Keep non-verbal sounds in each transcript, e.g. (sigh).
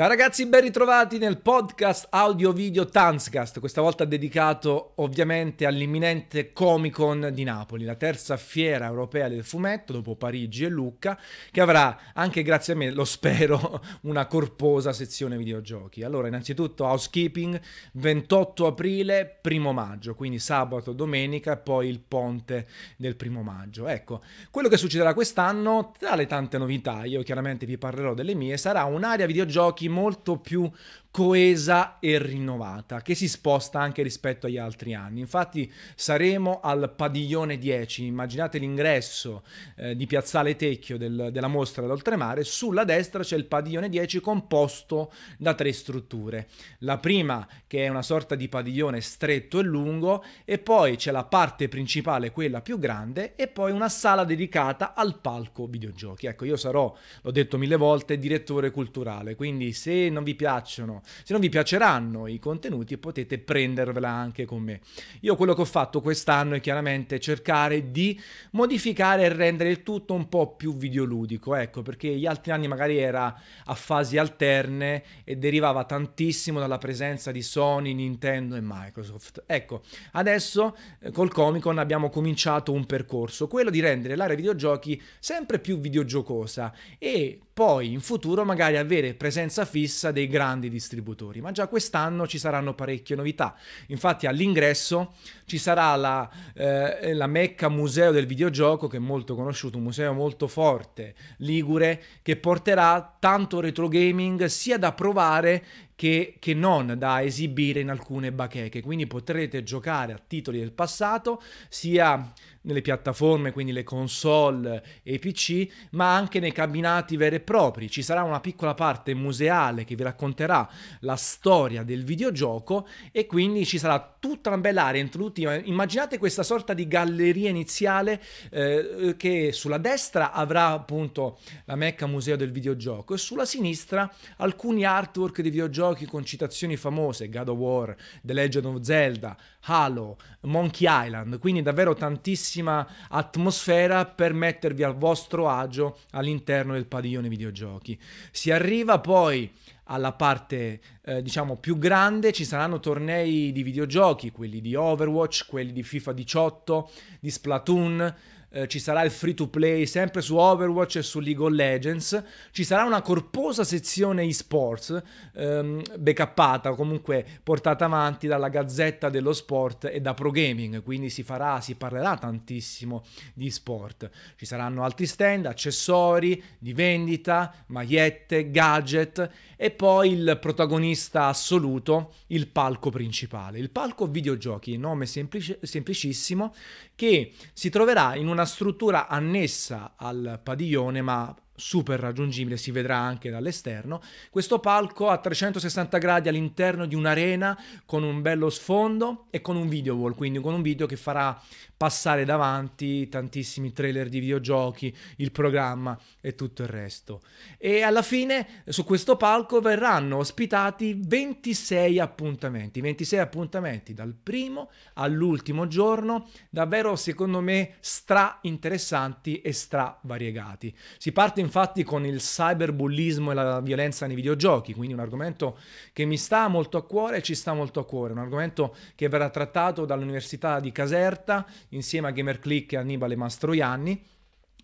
Ciao ragazzi, ben ritrovati nel podcast audio video Tanzcast, questa volta dedicato ovviamente all'imminente Comic Con di Napoli, la terza fiera europea del fumetto dopo Parigi e Lucca, che avrà anche grazie a me, lo spero, (laughs) una corposa sezione videogiochi. Allora, innanzitutto housekeeping, 28 aprile, primo maggio, quindi sabato, domenica e poi il ponte del primo maggio. Ecco, quello che succederà quest'anno, tra le tante novità, io chiaramente vi parlerò delle mie, sarà un'area videogiochi molto più coesa e rinnovata, che si sposta anche rispetto agli altri anni. Infatti saremo al padiglione 10, immaginate l'ingresso eh, di Piazzale Tecchio del, della mostra d'oltremare, sulla destra c'è il padiglione 10 composto da tre strutture. La prima che è una sorta di padiglione stretto e lungo e poi c'è la parte principale, quella più grande, e poi una sala dedicata al palco videogiochi. Ecco, io sarò, l'ho detto mille volte, direttore culturale, quindi se non vi piacciono se non vi piaceranno i contenuti potete prendervela anche con me. Io quello che ho fatto quest'anno è chiaramente cercare di modificare e rendere il tutto un po' più videoludico, ecco, perché gli altri anni magari era a fasi alterne e derivava tantissimo dalla presenza di Sony, Nintendo e Microsoft. Ecco, adesso eh, col Comic Con abbiamo cominciato un percorso, quello di rendere l'area videogiochi sempre più videogiocosa e poi in futuro magari avere presenza fissa dei grandi distributori, ma già quest'anno ci saranno parecchie novità. Infatti all'ingresso ci sarà la, eh, la Mecca Museo del Videogioco, che è molto conosciuto, un museo molto forte, ligure, che porterà tanto retro gaming sia da provare che, che, non da esibire in alcune bacheche. Quindi potrete giocare a titoli del passato sia nelle piattaforme, quindi le console e i PC, ma anche nei cabinati veri e propri. Ci sarà una piccola parte museale che vi racconterà la storia del videogioco e quindi ci sarà tutta una bella area introduttiva. Immaginate questa sorta di galleria iniziale eh, che sulla destra avrà appunto la Mecca Museo del Videogioco e sulla sinistra alcuni artwork di videogiochi giochi con citazioni famose, God of War, The Legend of Zelda, Halo, Monkey Island, quindi davvero tantissima atmosfera per mettervi al vostro agio all'interno del padiglione videogiochi. Si arriva poi alla parte eh, diciamo più grande ci saranno tornei di videogiochi, quelli di Overwatch, quelli di FIFA 18, di Splatoon, eh, ci sarà il free to play sempre su Overwatch e su League of Legends, ci sarà una corposa sezione esports ehm, backuppata comunque portata avanti dalla Gazzetta dello Sport e da Pro Gaming, quindi si farà, si parlerà tantissimo di sport. Ci saranno altri stand, accessori di vendita, magliette, gadget e poi il protagonista assoluto, il palco principale. Il palco videogiochi, nome semplici- semplicissimo, che si troverà in una struttura annessa al padiglione, ma super raggiungibile, si vedrà anche dall'esterno. Questo palco a 360 gradi all'interno di un'arena con un bello sfondo e con un video wall, quindi con un video che farà passare davanti tantissimi trailer di videogiochi, il programma e tutto il resto. E alla fine su questo palco verranno ospitati 26 appuntamenti, 26 appuntamenti dal primo all'ultimo giorno, davvero secondo me stra interessanti e stra variegati. Si parte in infatti con il cyberbullismo e la violenza nei videogiochi, quindi un argomento che mi sta molto a cuore e ci sta molto a cuore, un argomento che verrà trattato dall'Università di Caserta insieme a GamerClick e Annibale Mastroianni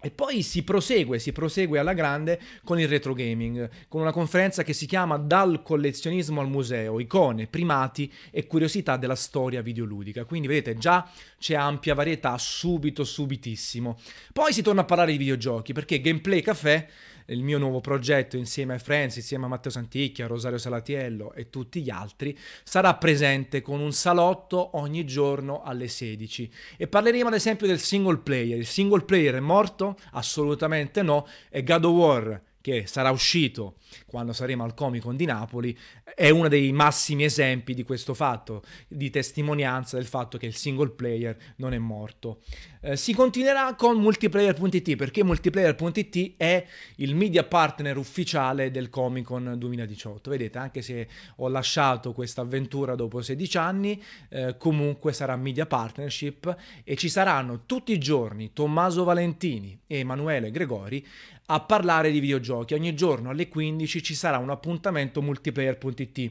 e poi si prosegue, si prosegue alla grande con il retro gaming, con una conferenza che si chiama Dal collezionismo al museo, icone, primati e curiosità della storia videoludica. Quindi vedete già c'è ampia varietà subito, subitissimo. Poi si torna a parlare di videogiochi perché Gameplay Café il mio nuovo progetto insieme a Friends, insieme a Matteo Santicchia, Rosario Salatiello e tutti gli altri, sarà presente con un salotto ogni giorno alle 16. E parleremo ad esempio del single player. Il single player è morto? Assolutamente no. E God of War che sarà uscito quando saremo al Comic Con di Napoli, è uno dei massimi esempi di questo fatto, di testimonianza del fatto che il single player non è morto. Eh, si continuerà con multiplayer.it perché multiplayer.it è il media partner ufficiale del Comic Con 2018. Vedete, anche se ho lasciato questa avventura dopo 16 anni, eh, comunque sarà media partnership e ci saranno tutti i giorni Tommaso Valentini e Emanuele Gregori a parlare di videogiochi. Ogni giorno alle 15 ci sarà un appuntamento multiplayer.it.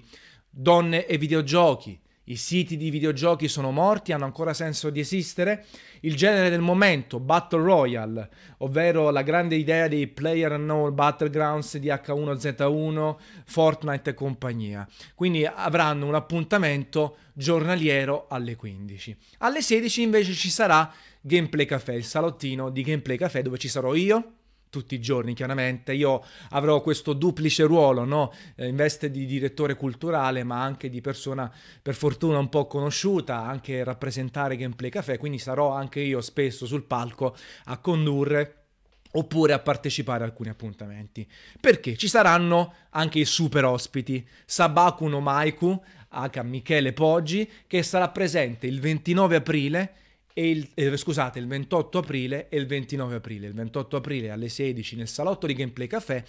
Donne e videogiochi, i siti di videogiochi sono morti, hanno ancora senso di esistere? Il genere del momento, Battle Royale, ovvero la grande idea dei Player Unknown Battlegrounds di H1Z1, Fortnite e compagnia. Quindi avranno un appuntamento giornaliero alle 15. Alle 16 invece ci sarà Gameplay Café, il salottino di Gameplay Café dove ci sarò io, tutti i giorni, chiaramente. Io avrò questo duplice ruolo, no? Eh, in veste di direttore culturale, ma anche di persona per fortuna un po' conosciuta, anche rappresentare Gameplay Café, quindi sarò anche io spesso sul palco a condurre oppure a partecipare a alcuni appuntamenti. Perché ci saranno anche i super ospiti, Sabaku no Maiku, H. Michele Poggi, che sarà presente il 29 aprile e il, eh, scusate, il 28 aprile e il 29 aprile. Il 28 aprile alle 16 nel salotto di Gameplay Café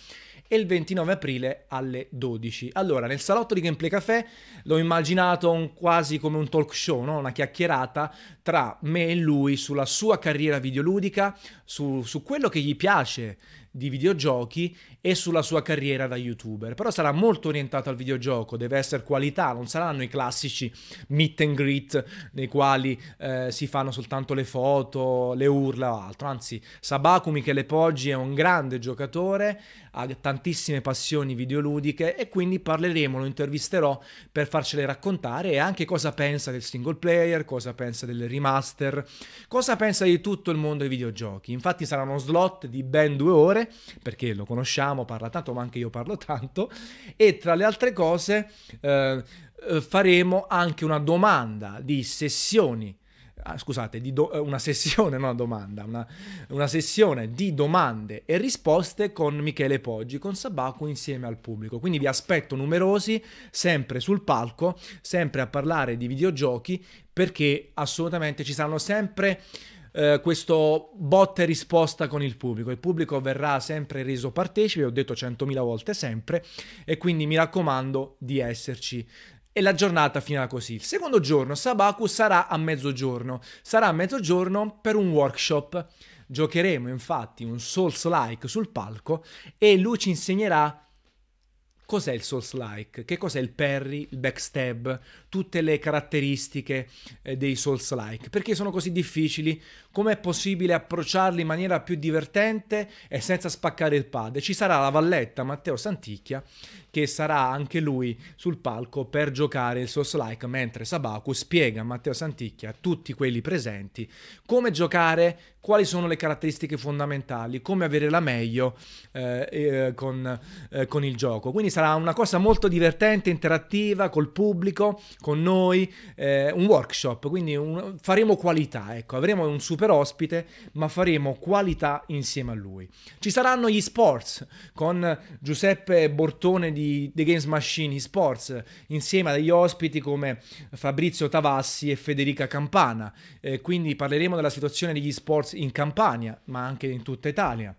e il 29 aprile alle 12. Allora, nel salotto di Gameplay Café l'ho immaginato un, quasi come un talk show, no? una chiacchierata tra me e lui sulla sua carriera videoludica, su, su quello che gli piace di videogiochi e sulla sua carriera da youtuber. Però sarà molto orientato al videogioco, deve essere qualità, non saranno i classici meet and greet nei quali eh, si fanno soltanto le foto, le urla o altro. Anzi, Sabaku Michele Poggi è un grande giocatore, ha tantissime passioni videoludiche e quindi parleremo, lo intervisterò per farcele raccontare e anche cosa pensa del single player, cosa pensa delle remaster, cosa pensa di tutto il mondo dei videogiochi. Infatti sarà uno slot di ben due ore, perché lo conosciamo, parla tanto, ma anche io parlo tanto, e tra le altre cose eh, eh faremo anche una domanda di sessioni ah, scusate, do, eh, una sessione, (laughs) non una domanda, una, una, sessione di domande e risposte con Michele Poggi, con Sabaku insieme al pubblico. Quindi vi aspetto numerosi, sempre sul palco, sempre a parlare di videogiochi, perché assolutamente ci saranno sempre... Eh, questo botta e risposta con il pubblico. Il pubblico verrà sempre reso partecipe, ho detto centomila volte sempre, e quindi mi raccomando di esserci e la giornata finirà così. Il secondo giorno Sabaku sarà a mezzogiorno, sarà a mezzogiorno per un workshop. Giocheremo infatti un Souls-like sul palco e lui ci insegnerà cos'è il Souls-like, che cos'è il parry, il backstab, tutte le caratteristiche eh, dei Souls-like, perché sono così difficili, com'è possibile approcciarli in maniera più divertente e senza spaccare il pad. Ci sarà la valletta Matteo Santicchia che sarà anche lui sul palco per giocare il Souls-like, mentre Sabaku spiega a Matteo Santicchia, a tutti quelli presenti, come giocare, quali sono le caratteristiche fondamentali, come avere la meglio eh, eh, con, eh, con, il gioco. Quindi sarà una cosa molto divertente, interattiva, col pubblico, con noi, eh, un workshop, quindi un, faremo qualità, ecco, avremo un super ospite, ma faremo qualità insieme a lui. Ci saranno gli sports con Giuseppe Bortone di The Games Machine eSports insieme a degli ospiti come Fabrizio Tavassi e Federica Campana. Eh, quindi parleremo della situazione degli sports in Campania, ma anche in tutta Italia.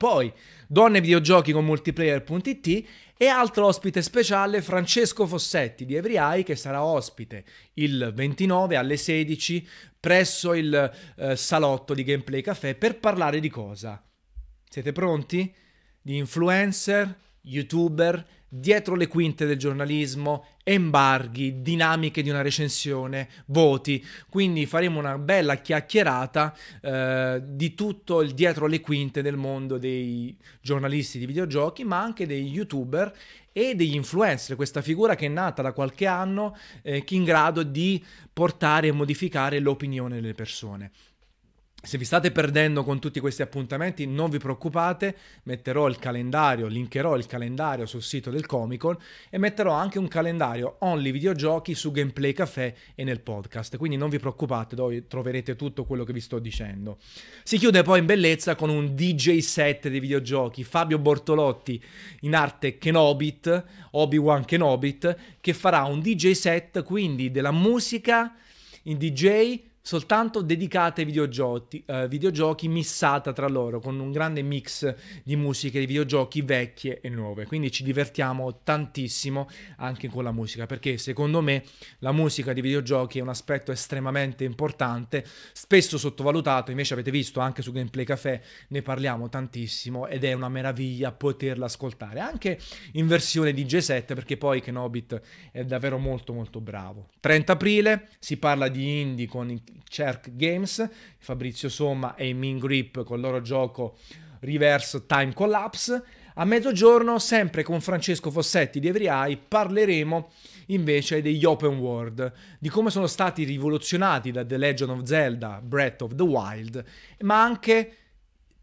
Poi Donne videogiochi con multiplayer.it e altro ospite speciale Francesco Fossetti di Every che sarà ospite il 29 alle 16 presso il eh, salotto di Gameplay Café per parlare di cosa? Siete pronti? Di influencer, youtuber, dietro le quinte del giornalismo, embarghi, dinamiche di una recensione, voti. Quindi faremo una bella chiacchierata eh, di tutto il dietro le quinte del mondo dei giornalisti di videogiochi, ma anche dei youtuber e degli influencer, questa figura che è nata da qualche anno, eh, che è in grado di portare e modificare l'opinione delle persone. Se vi state perdendo con tutti questi appuntamenti, non vi preoccupate, metterò il calendario, linkerò il calendario sul sito del Comic-Con e metterò anche un calendario only videogiochi su Gameplay Café e nel podcast, quindi non vi preoccupate, dove troverete tutto quello che vi sto dicendo. Si chiude poi in bellezza con un DJ set dei videogiochi, Fabio Bortolotti in arte Kenobit, Obi-Wan Kenobit, che farà un DJ set quindi della musica in DJ soltanto dedicate ai videogiochi, eh, videogiochi missata tra loro con un grande mix di musiche di videogiochi vecchie e nuove. Quindi ci divertiamo tantissimo anche con la musica perché secondo me la musica di videogiochi è un aspetto estremamente importante, spesso sottovalutato, invece avete visto anche su Gameplay Café ne parliamo tantissimo ed è una meraviglia poterla ascoltare anche in versione DJ set perché poi Kenobit è davvero molto molto bravo. 30 aprile si parla di indie con Cherk Games, Fabrizio Somma e Min Grip con il loro gioco Reverse Time Collapse. A mezzogiorno, sempre con Francesco Fossetti di Every parleremo invece degli open world, di come sono stati rivoluzionati da The Legend of Zelda, Breath of the Wild, ma anche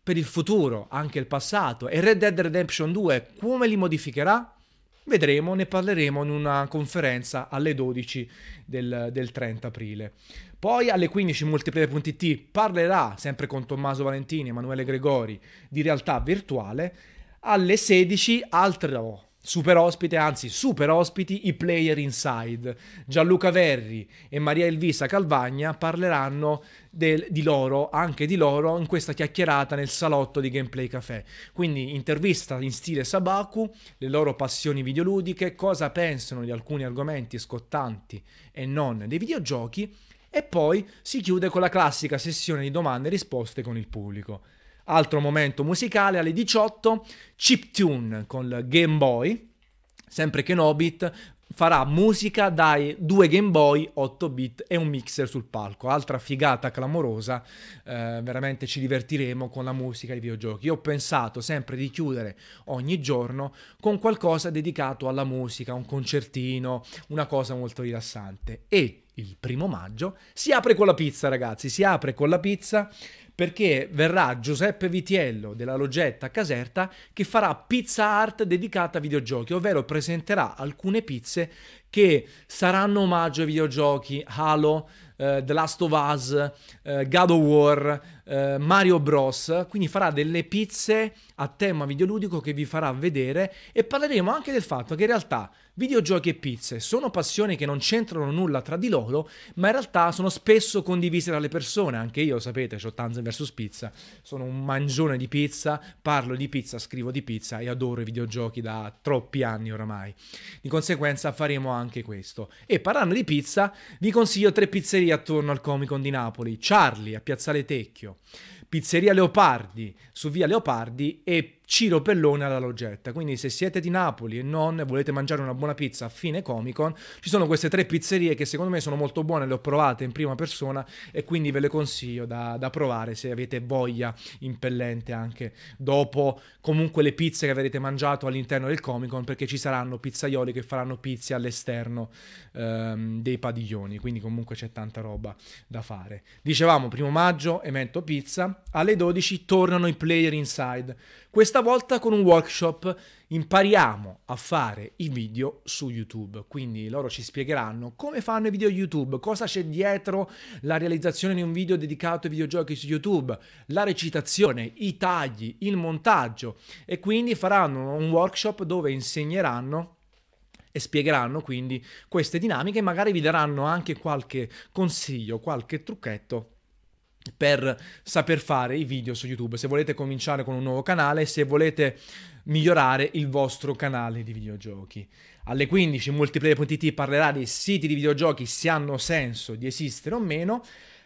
per il futuro, anche il passato. E Red Dead Redemption 2 come li modificherà? Vedremo, ne parleremo in una conferenza alle 12 del, del 30 aprile. Poi alle 15 multiplayer.it parlerà, sempre con Tommaso Valentini e Emanuele Gregori, di realtà virtuale. Alle 16 altro super ospite, anzi super ospiti, i player inside. Gianluca Verri e Maria Elvisa Calvagna parleranno del, di loro, anche di loro, in questa chiacchierata nel salotto di Gameplay Café. Quindi intervista in stile Sabaku, le loro passioni videoludiche, cosa pensano di alcuni argomenti scottanti e non dei videogiochi, e poi si chiude con la classica sessione di domande e risposte con il pubblico. Altro momento musicale alle 18, Chiptune con il Game Boy, sempre che Nobit farà musica dai due Game Boy 8 bit e un mixer sul palco. Altra figata clamorosa, eh, veramente ci divertiremo con la musica di videogiochi. Io ho pensato sempre di chiudere ogni giorno con qualcosa dedicato alla musica, un concertino, una cosa molto rilassante. E il primo maggio si apre con la pizza, ragazzi, si apre con la pizza perché verrà Giuseppe Vitiello della Logetta Caserta che farà pizza art dedicata a videogiochi, ovvero presenterà alcune pizze che saranno omaggio ai videogiochi Halo, uh, The Last of Us, uh, God of War, uh, Mario Bros. Quindi farà delle pizze a tema videoludico che vi farà vedere e parleremo anche del fatto che in realtà Videogiochi e pizze sono passioni che non c'entrano nulla tra di loro, ma in realtà sono spesso condivise dalle persone. Anche io, sapete, ho Tanzen vs Pizza, sono un mangione di pizza, parlo di pizza, scrivo di pizza e adoro i videogiochi da troppi anni oramai. Di conseguenza faremo anche questo. E parlando di pizza, vi consiglio tre pizzerie attorno al Comic Con di Napoli. Charlie a Piazzale Tecchio. Pizzeria Leopardi su via Leopardi e Ciro Pellone alla Logetta. Quindi se siete di Napoli e non volete mangiare una buona pizza a fine Comic Con, ci sono queste tre pizzerie che secondo me sono molto buone, le ho provate in prima persona e quindi ve le consiglio da, da provare se avete voglia impellente anche dopo comunque le pizze che avrete mangiato all'interno del Comic Con perché ci saranno pizzaioli che faranno pizze all'esterno ehm, dei padiglioni, quindi comunque c'è tanta roba da fare. Dicevamo, primo maggio, evento pizza, alle 12 tornano i player inside questa volta con un workshop impariamo a fare i video su YouTube. Quindi loro ci spiegheranno come fanno i video YouTube, cosa c'è dietro la realizzazione di un video dedicato ai videogiochi su YouTube, la recitazione, i tagli, il montaggio e quindi faranno un workshop dove insegneranno e spiegheranno quindi queste dinamiche e magari vi daranno anche qualche consiglio, qualche trucchetto per saper fare i video su YouTube. Se volete cominciare con un nuovo canale, se volete migliorare il vostro canale di videogiochi. Alle 15 multiplayer.it parlerà dei siti di videogiochi se hanno senso di esistere o meno.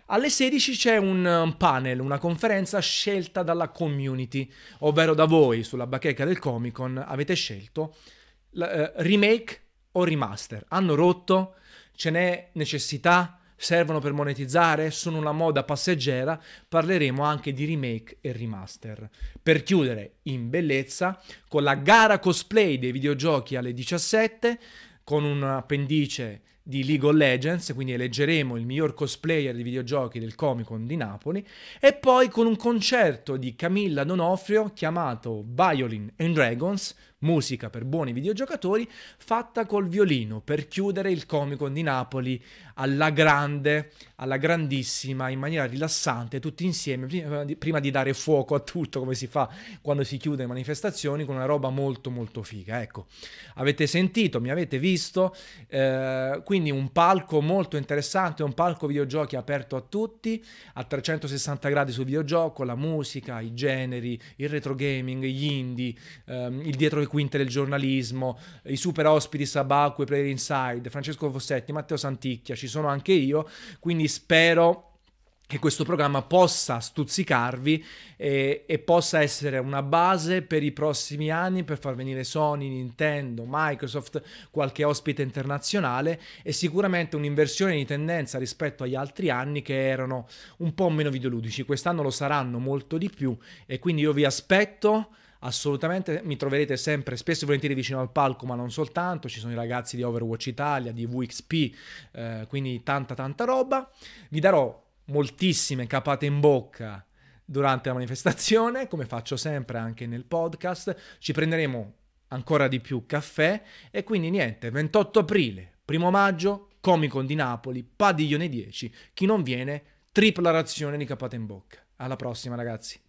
Alle 16 c'è un panel, una conferenza scelta dalla community, ovvero da voi sulla bacheca del Comic Con avete scelto uh, remake o remaster. Hanno rotto? Ce n'è necessità? Servono per monetizzare, sono una moda passeggera, parleremo anche di remake e remaster. Per chiudere in bellezza con la gara cosplay dei videogiochi alle 17, con un appendice di League of Legends, quindi eleggeremo il miglior cosplayer di videogiochi del Comic Con di Napoli, e poi con un concerto di Camilla Donofrio chiamato Violin and Dragons, musica per buoni videogiocatori, fatta col violino per chiudere il Comic Con di Napoli alla grande, alla grandissima, in maniera rilassante, tutti insieme, prima di, dare fuoco a tutto come si fa quando si chiude le manifestazioni, con una roba molto molto figa. Ecco, avete sentito, mi avete visto, eh, quindi un palco molto interessante, un palco videogiochi aperto a tutti, a 360 gradi sul videogioco, la musica, i generi, il retro gaming, gli indie, ehm, il dietro le quinte del giornalismo, i super ospiti Sabacque, Player Inside, Francesco Fossetti, Matteo Santicchia, ci sono anche io, quindi spero che questo programma possa stuzzicarvi e, e, possa essere una base per i prossimi anni per far venire Sony, Nintendo, Microsoft, qualche ospite internazionale e sicuramente un'inversione di tendenza rispetto agli altri anni che erano un po' meno videoludici. Quest'anno lo saranno molto di più e quindi io vi aspetto assolutamente mi troverete sempre spesso e volentieri vicino al palco ma non soltanto ci sono i ragazzi di Overwatch Italia di VXP eh, quindi tanta tanta roba vi darò moltissime capate in bocca durante la manifestazione, come faccio sempre anche nel podcast. Ci prenderemo ancora di più caffè e quindi niente, 28 aprile, primo maggio, Comic di Napoli, Padiglione 10. Chi non viene, tripla razione di capate in bocca. Alla prossima ragazzi.